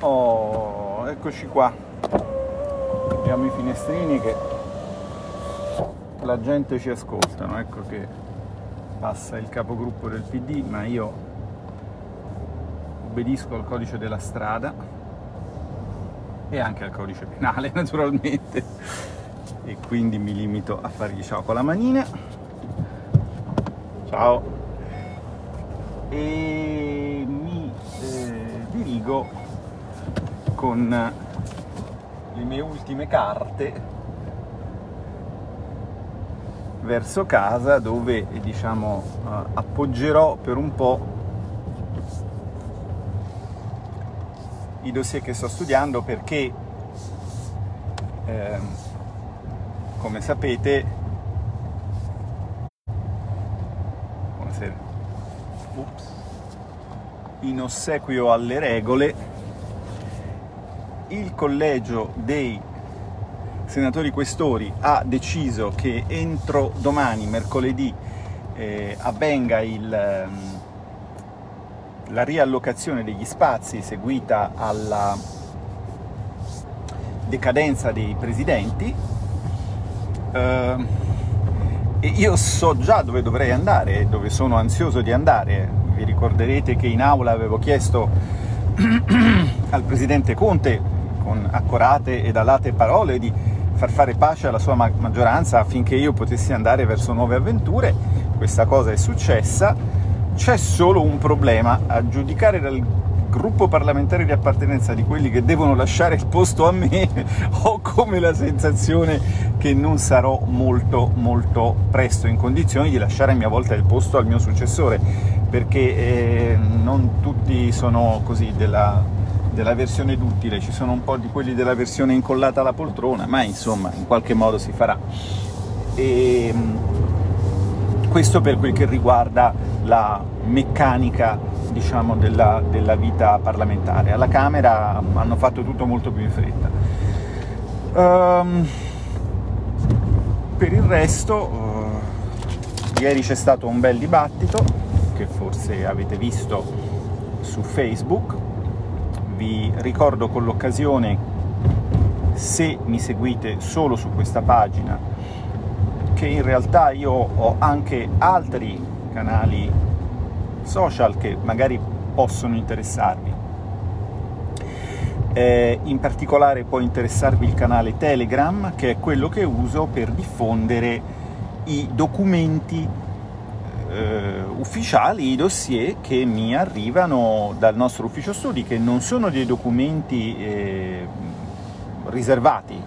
Oh, eccoci qua. Abbiamo i finestrini che la gente ci ascoltano. Ecco che passa il capogruppo del PD, ma io obbedisco al codice della strada e anche al codice penale naturalmente e quindi mi limito a fargli ciao con la manina. Ciao. E mi eh, dirigo con le mie ultime carte verso casa dove diciamo uh, appoggerò per un po' i dossier che sto studiando perché eh, come sapete Ups. in ossequio alle regole il collegio dei senatori questori ha deciso che entro domani, mercoledì, eh, avvenga il, ehm, la riallocazione degli spazi seguita alla decadenza dei presidenti. Eh, e io so già dove dovrei andare, dove sono ansioso di andare. Vi ricorderete che in aula avevo chiesto al presidente Conte con accorate ed alate parole di far fare pace alla sua maggioranza affinché io potessi andare verso nuove avventure. Questa cosa è successa. C'è solo un problema, a giudicare dal gruppo parlamentare di appartenenza di quelli che devono lasciare il posto a me, ho come la sensazione che non sarò molto molto presto in condizioni di lasciare a mia volta il posto al mio successore, perché eh, non tutti sono così della, della versione duttile, ci sono un po' di quelli della versione incollata alla poltrona, ma insomma in qualche modo si farà. E ehm, questo per quel che riguarda la meccanica diciamo, della, della, vita parlamentare. Alla Camera hanno fatto tutto molto più in fretta. Um, per il resto, uh, ieri c'è stato un bel dibattito che forse avete visto su Facebook vi ricordo con l'occasione, se mi seguite solo su questa pagina, che in realtà io ho anche altri canali social che magari possono interessarvi. Eh, in particolare può interessarvi il canale Telegram, che è quello che uso per diffondere i documenti eh, ufficiali, i dossier che mi arrivano dal nostro ufficio studi, che non sono dei documenti eh, riservati,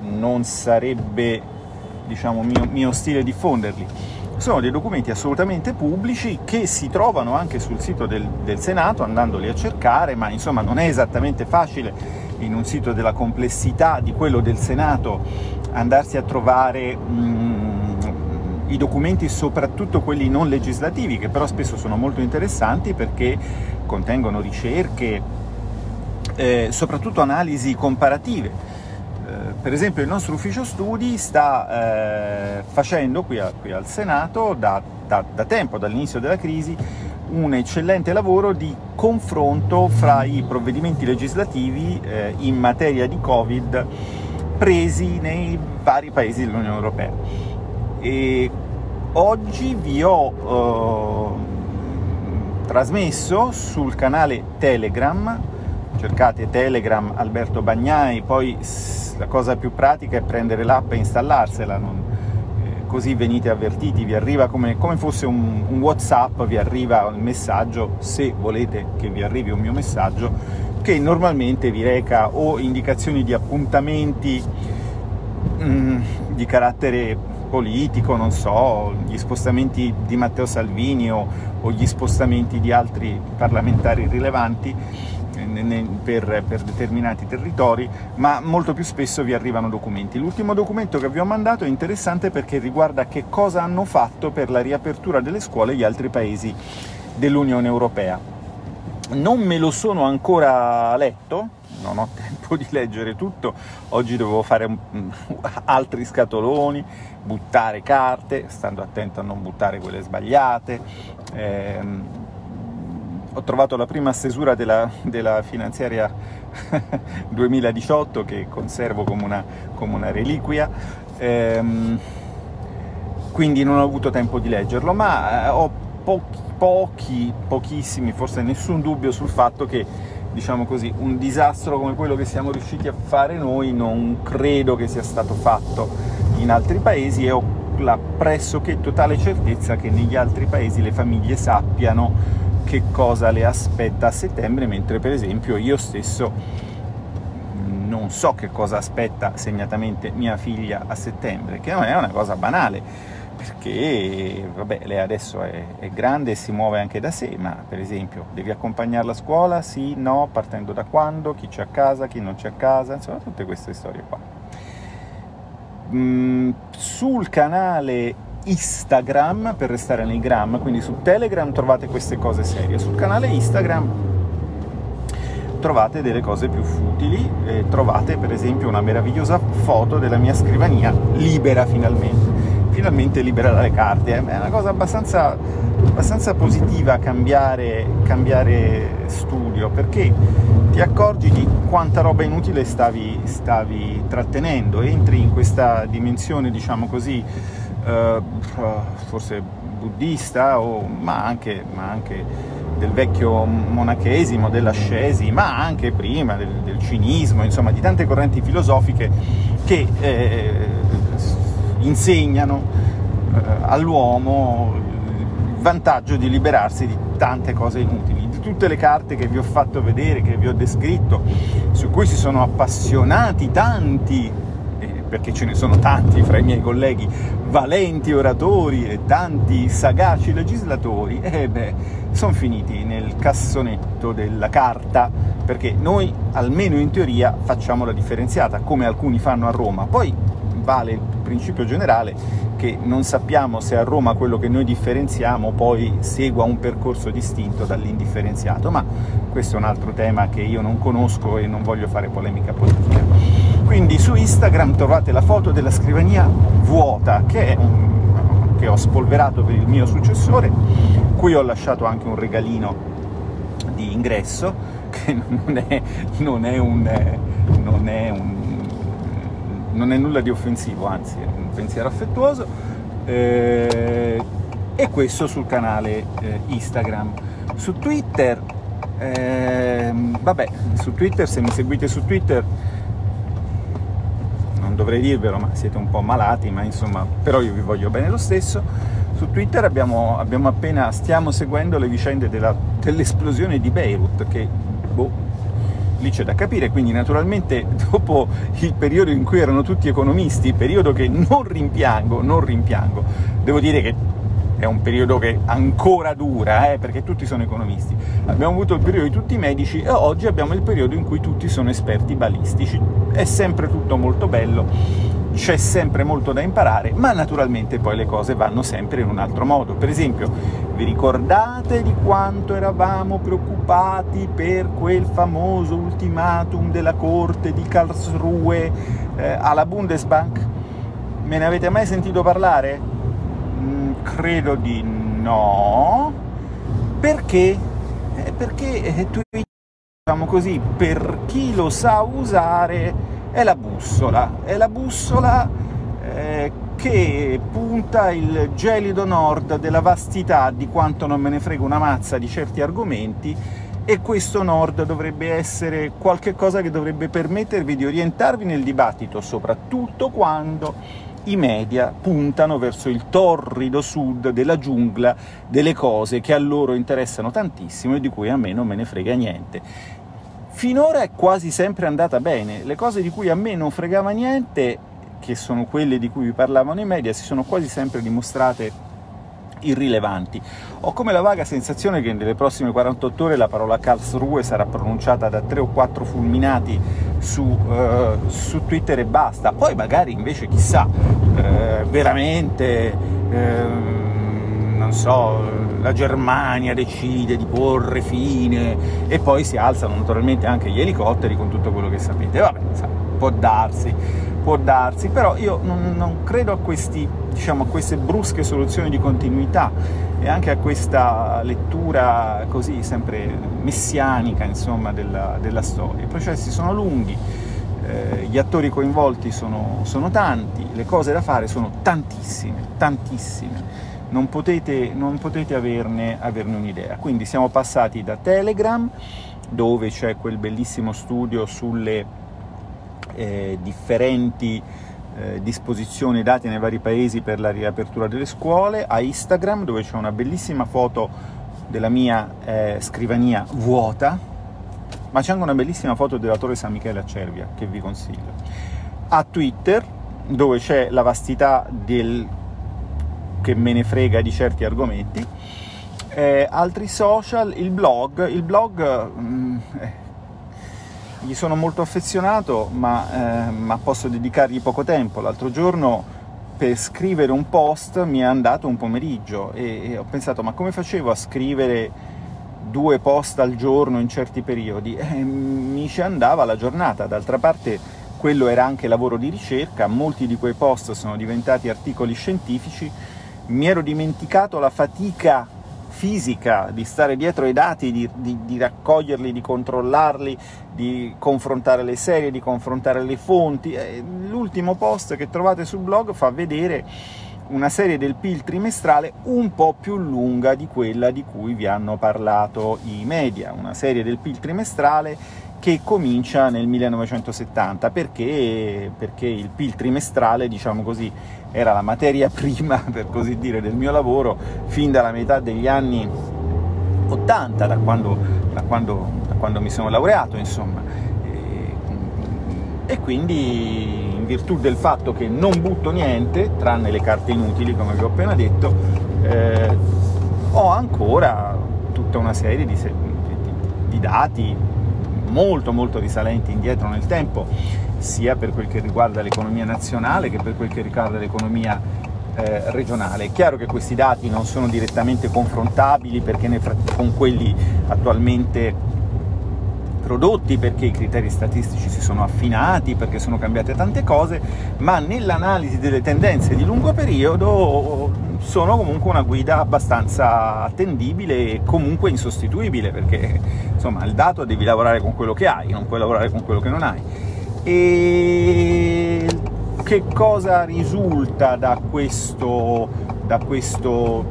non sarebbe diciamo, mio, mio stile diffonderli. Sono dei documenti assolutamente pubblici che si trovano anche sul sito del, del Senato andandoli a cercare, ma insomma non è esattamente facile in un sito della complessità di quello del Senato andarsi a trovare mh, mm, i documenti, soprattutto quelli non legislativi, che però spesso sono molto interessanti perché contengono ricerche, eh, soprattutto analisi comparative. Eh, per esempio il nostro ufficio studi sta eh, facendo qui, a, qui, al Senato da, da, da tempo, dall'inizio della crisi, un eccellente lavoro di confronto fra i provvedimenti legislativi eh, in materia di Covid presi nei vari paesi dell'Unione Europea. E oggi vi ho eh, trasmesso sul canale Telegram, cercate Telegram Alberto Bagnai, poi la cosa più pratica è prendere l'app e installarsela, non, eh, così venite avvertiti, vi arriva come, come fosse un, un, Whatsapp, vi arriva il messaggio, se volete che vi arrivi un mio messaggio, che normalmente vi reca o indicazioni di appuntamenti mh, mm, di carattere politico, non so, gli spostamenti di Matteo Salvini o, o gli spostamenti di altri parlamentari rilevanti eh, per, per, determinati territori, ma molto più spesso vi arrivano documenti. L'ultimo documento che vi ho mandato è interessante perché riguarda che cosa hanno fatto per la riapertura delle scuole gli altri paesi dell'Unione Europea. Non me lo sono ancora letto, non ho tempo di leggere tutto, oggi dovevo fare altri scatoloni, buttare carte, stando attento a non buttare quelle sbagliate, ehm, ho trovato la prima stesura della, della finanziaria 2018 che conservo come una, come una reliquia, ehm, quindi non ho avuto tempo di leggerlo, ma eh, ho pochi, pochi, pochissimi, forse nessun dubbio sul fatto che diciamo così, un disastro come quello che siamo riusciti a fare noi non credo che sia stato fatto in altri paesi e ho la pressoché totale certezza che negli altri paesi le famiglie sappiano che cosa le aspetta a settembre, mentre per esempio io stesso non so che cosa aspetta segnatamente mia figlia a settembre, che non è una cosa banale, perché vabbè, lei adesso è, è, grande e si muove anche da sé, ma per esempio devi accompagnarla a scuola? Sì, no, partendo da quando, chi c'è a casa, chi non c'è a casa, insomma tutte queste storie qua. Mm, sul canale Instagram, per restare nei gram, quindi su Telegram trovate queste cose serie, sul canale Instagram trovate delle cose più futili, eh, trovate per esempio una meravigliosa foto della mia scrivania libera finalmente finalmente libera dalle carte. È una cosa abbastanza, abbastanza positiva cambiare, cambiare, studio, perché ti accorgi di quanta roba inutile stavi, stavi trattenendo, entri in questa dimensione, diciamo così, eh, forse buddista, o, ma, anche, ma anche del vecchio monachesimo, dell'ascesi, ma anche prima del, del, cinismo, insomma di tante correnti filosofiche che eh, insegnano eh, all'uomo il vantaggio di liberarsi di tante cose inutili, di tutte le carte che vi ho fatto vedere, che vi ho descritto, su cui si sono appassionati tanti, eh, perché ce ne sono tanti fra i miei colleghi, valenti oratori e tanti sagaci legislatori, eh beh, sono finiti nel cassonetto della carta, perché noi, almeno in teoria, facciamo la differenziata, come alcuni fanno a Roma. Poi vale il principio generale che non sappiamo se a Roma quello che noi differenziamo poi segua un percorso distinto dall'indifferenziato, ma questo è un altro tema che io non conosco e non voglio fare polemica politica. Quindi su Instagram trovate la foto della scrivania vuota che, un, che ho spolverato per il mio successore, cui ho lasciato anche un regalino di ingresso che non è, non è un, non è un non è nulla di offensivo, anzi è un pensiero affettuoso, eh, e questo sul canale eh, Instagram. Su Twitter, eh, vabbè, su Twitter, se mi seguite su Twitter, non dovrei dirvelo, ma siete un po' malati, ma insomma, però io vi voglio bene lo stesso. Su Twitter abbiamo, abbiamo appena, stiamo seguendo le vicende della, dell'esplosione di Beirut, che boh, lì c'è da capire, quindi naturalmente dopo il periodo in cui erano tutti economisti, periodo che non rimpiango, non rimpiango, devo dire che è un periodo che ancora dura, eh, perché tutti sono economisti. Abbiamo avuto il periodo di tutti i medici e oggi abbiamo il periodo in cui tutti sono esperti balistici. È sempre tutto molto bello, c'è sempre molto da imparare, ma naturalmente poi le cose vanno sempre in un altro modo. Per esempio, vi ricordate di quanto eravamo preoccupati per quel famoso ultimatum della Corte di Karlsruhe eh, alla Bundesbank? Me ne avete mai sentito parlare? Mm, credo di no. Perché? Eh, perché eh, Twitter, diciamo così, per chi lo sa usare è la bussola, è la bussola eh, che punta il gelido nord della vastità di quanto non me ne frega una mazza di certi argomenti e questo nord dovrebbe essere qualcosa che dovrebbe permettervi di orientarvi nel dibattito, soprattutto quando i media puntano verso il torrido sud della giungla delle cose che a loro interessano tantissimo e di cui a me non me ne frega niente. Finora è quasi sempre andata bene, le cose di cui a me non fregava niente, che sono quelle di cui vi parlavano i media, si sono quasi sempre dimostrate irrilevanti. Ho come la vaga sensazione che nelle prossime 48 ore la parola Karlsruhe sarà pronunciata da tre o quattro fulminati su, uh, su Twitter e basta. Poi magari invece chissà, uh, veramente... Uh, non so, la Germania decide di porre fine e poi si alzano naturalmente anche gli elicotteri con tutto quello che sapete. Vabbè, può darsi, può darsi, però io non, non credo a questi diciamo, a queste brusche soluzioni di continuità e anche a questa lettura così sempre messianica insomma, della, della storia. I processi sono lunghi, eh, gli attori coinvolti sono, sono, tanti, le cose da fare sono tantissime, tantissime. Non potete, non potete averne, averne un'idea. Quindi siamo passati da Telegram, dove c'è quel bellissimo studio sulle eh, differenti eh, disposizioni date nei vari paesi per la riapertura delle scuole, a Instagram dove c'è una bellissima foto della mia eh, scrivania vuota, ma c'è anche una bellissima foto dell'autore San Michele a Cervia che vi consiglio. A Twitter dove c'è la vastità del che me ne frega di certi argomenti. Eh, altri social, il blog, il blog mm, eh, gli sono molto affezionato, ma, eh, ma posso dedicargli poco tempo. L'altro giorno per scrivere un post mi è andato un pomeriggio e, e, ho pensato ma come facevo a scrivere due post al giorno in certi periodi? Eh, mi ci andava la giornata, d'altra parte quello era anche lavoro di ricerca, molti di quei post sono diventati articoli scientifici, mi ero dimenticato la fatica fisica di stare dietro ai dati, di, di, di, raccoglierli, di controllarli, di confrontare le serie, di confrontare le fonti. L'ultimo post che trovate sul blog fa vedere una serie del PIL trimestrale un po' più lunga di quella di cui vi hanno parlato i media, una serie del PIL trimestrale che comincia nel 1970 perché, perché il PIL trimestrale, diciamo così, era la materia prima, per così dire, del mio lavoro fin dalla metà degli anni 80, da quando, da quando, da quando mi sono laureato, insomma. E, e quindi in virtù del fatto che non butto niente, tranne le carte inutili, come vi ho appena detto, eh, ho ancora tutta una serie di, di dati molto molto risalenti indietro nel tempo, sia per quel che riguarda l'economia nazionale che per quel che riguarda l'economia eh, regionale. È chiaro che questi dati non sono direttamente confrontabili ne, con quelli attualmente prodotti, perché i criteri statistici si sono affinati, perché sono cambiate tante cose, ma nell'analisi delle tendenze di lungo periodo sono comunque una guida abbastanza attendibile e comunque insostituibile, perché insomma il dato devi lavorare con quello che hai, non puoi lavorare con quello che non hai. E che cosa risulta da questo, da questo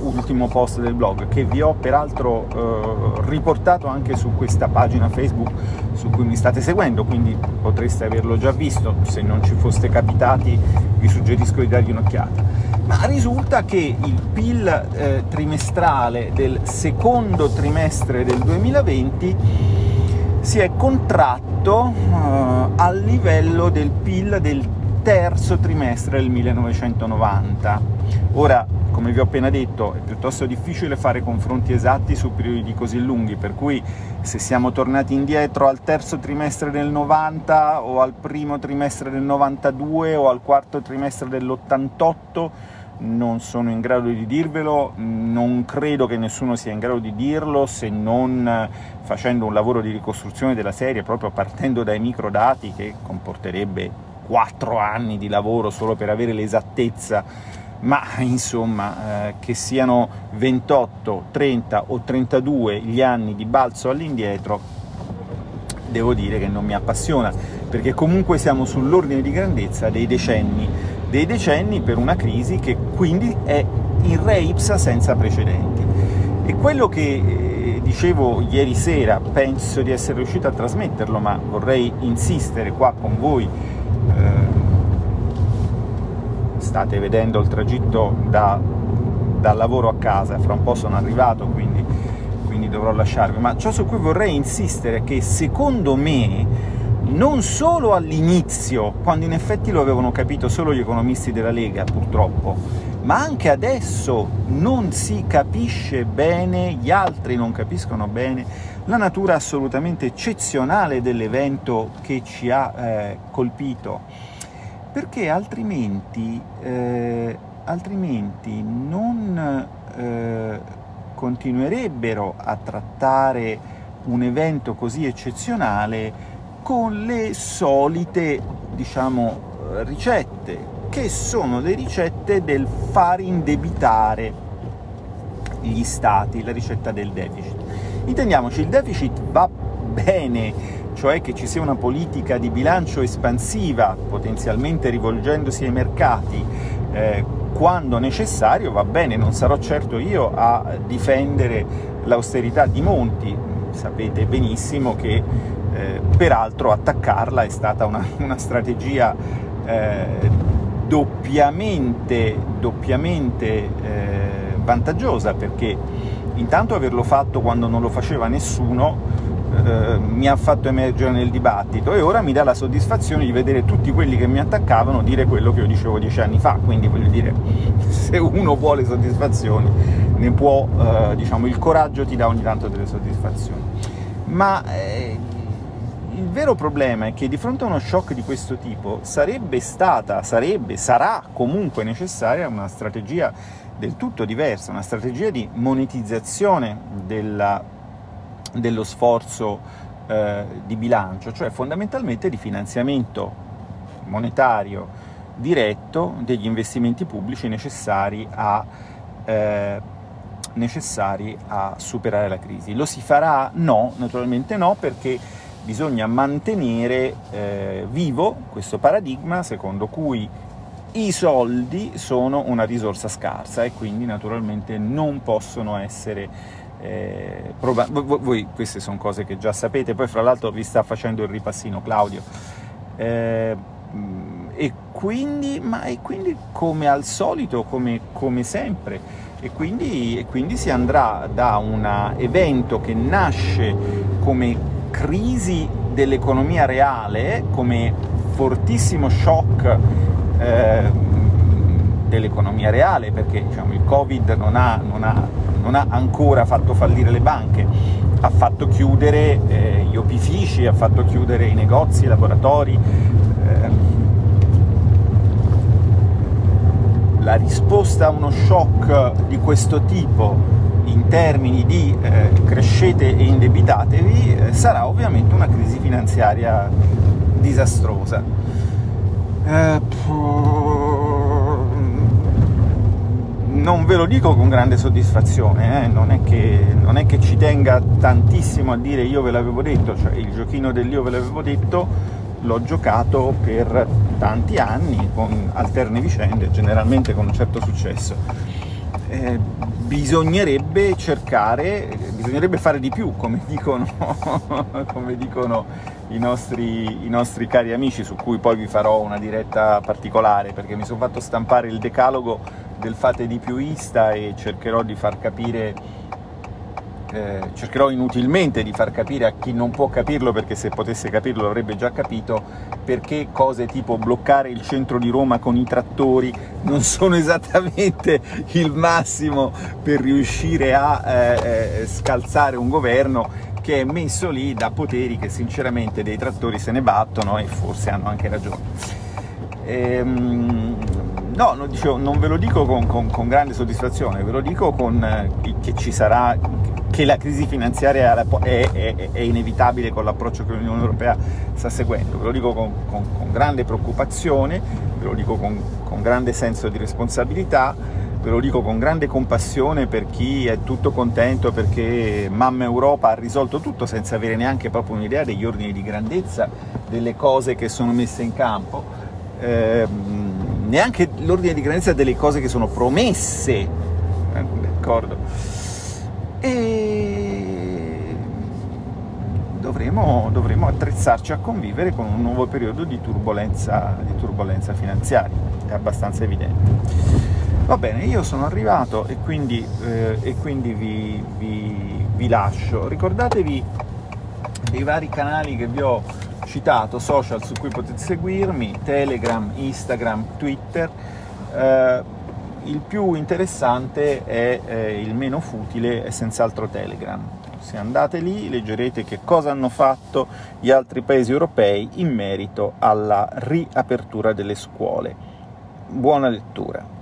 ultimo post del blog che vi ho peraltro eh, riportato anche su questa pagina Facebook su cui mi state seguendo, quindi potreste averlo già visto, se non ci foste capitati vi suggerisco di dargli un'occhiata. Ma risulta che il PIL eh, trimestrale del secondo trimestre del 2020 si è contratto eh, al livello del PIL del terzo trimestre del 1990. Ora, come vi ho appena detto, è piuttosto difficile fare confronti esatti su periodi così lunghi, per cui se siamo tornati indietro al terzo trimestre del 90 o al primo trimestre del 92 o al quarto trimestre dell'88 non sono in grado di dirvelo, non credo che nessuno sia in grado di dirlo se non facendo un lavoro di ricostruzione della serie proprio partendo dai microdati che comporterebbe quattro anni di lavoro solo per avere l'esattezza, ma insomma eh, che siano 28, 30 o 32 gli anni di balzo all'indietro, devo dire che non mi appassiona, perché comunque siamo sull'ordine di grandezza dei decenni, dei decenni per una crisi che quindi è in re ipsa senza precedenti. E quello che eh, dicevo ieri sera, penso di essere riuscito a trasmetterlo, ma vorrei insistere qua con voi eh, state vedendo il tragitto da, dal lavoro a casa, fra un po' sono arrivato quindi, quindi dovrò lasciarvi, ma ciò su cui vorrei insistere è che secondo me non solo all'inizio, quando in effetti lo avevano capito solo gli economisti della Lega, purtroppo, ma anche adesso non si capisce bene, gli altri non capiscono bene la natura assolutamente eccezionale dell'evento che ci ha eh, colpito, perché altrimenti, eh, altrimenti non eh, continuerebbero a trattare un evento così eccezionale con le solite, diciamo, ricette che sono le ricette del far indebitare gli stati, la ricetta del deficit. Intendiamoci, il deficit va bene, cioè che ci sia una politica di bilancio espansiva, potenzialmente rivolgendosi ai mercati, eh, quando necessario, va bene, non sarò certo io a difendere l'austerità di Monti, sapete benissimo che eh, peraltro attaccarla è stata una, una strategia eh, doppiamente, doppiamente eh, vantaggiosa perché intanto averlo fatto quando non lo faceva nessuno eh, mi ha fatto emergere nel dibattito e ora mi dà la soddisfazione di vedere tutti quelli che mi attaccavano dire quello che io dicevo dieci anni fa, quindi voglio dire, se uno vuole soddisfazioni, ne può, eh, diciamo, il coraggio ti dà ogni tanto delle soddisfazioni. Ma eh, il vero problema è che di fronte a uno shock di questo tipo sarebbe stata, sarebbe, sarà comunque necessaria una strategia del tutto diversa, una strategia di monetizzazione della dello sforzo eh, di bilancio, cioè fondamentalmente di finanziamento monetario diretto degli investimenti pubblici necessari a, eh, necessari a superare la crisi. Lo si farà? No, naturalmente no, perché bisogna mantenere eh, vivo questo paradigma secondo cui i soldi sono una risorsa scarsa e quindi naturalmente non possono essere eh, proba- voi, queste sono cose che già sapete, poi fra l'altro vi sta facendo il ripassino Claudio. Eh, e, quindi, ma, e quindi come al solito, come, come sempre, e quindi, e quindi, si andrà da un evento che nasce come crisi dell'economia reale, come fortissimo shock eh, dell'economia reale, perché diciamo, il Covid non ha, non ha non ha ancora fatto fallire le banche, ha fatto chiudere eh, gli opifici, ha fatto chiudere i negozi, i laboratori. Eh, la risposta a uno shock di questo tipo in termini di eh, crescete e indebitatevi eh, sarà ovviamente una crisi finanziaria disastrosa. Eh, non ve lo dico con grande soddisfazione, eh? non, è che, non, è che, ci tenga tantissimo a dire io ve l'avevo detto, cioè il giochino dell'io ve l'avevo detto l'ho giocato per tanti anni con alterne vicende, generalmente con un certo successo. Eh, bisognerebbe cercare, bisognerebbe fare di più, come dicono, come dicono i, nostri, i nostri cari amici, su cui poi vi farò una diretta particolare, perché mi sono fatto stampare il decalogo del fate di piuista e cercherò di far capire, eh, cercherò inutilmente di far capire a chi non può capirlo, perché se potesse capirlo l'avrebbe già capito, perché cose tipo bloccare il centro di Roma con i trattori non sono esattamente il massimo per riuscire a eh, eh scalzare un governo che è messo lì da poteri che sinceramente dei trattori se ne battono e forse hanno anche ragione. Ehm, No, no dicevo, non ve lo dico con, con, con, grande soddisfazione, ve lo dico con, eh, che ci sarà, che la crisi finanziaria è, è, è inevitabile con l'approccio che l'Unione Europea sta seguendo, ve lo dico con, grande preoccupazione, ve lo dico con, grande senso di responsabilità, ve lo dico con grande compassione per chi è tutto contento perché Mamma Europa ha risolto tutto senza avere neanche proprio un'idea degli ordini di grandezza delle cose che sono messe in campo. Eh, neanche l'ordine di grandezza delle cose che sono promesse, eh, d'accordo? E dovremo, dovremo, attrezzarci a convivere con un nuovo periodo di turbolenza, di turbolenza finanziaria, è abbastanza evidente. Va bene, io sono arrivato e quindi, eh, e quindi vi, vi, vi lascio. Ricordatevi dei vari canali che vi ho citato, social su cui potete seguirmi, Telegram, Instagram, Twitter. Eh, il più interessante è eh, il meno futile, è senz'altro Telegram. Se andate lì leggerete che cosa hanno fatto gli altri paesi europei in merito alla riapertura delle scuole. Buona lettura.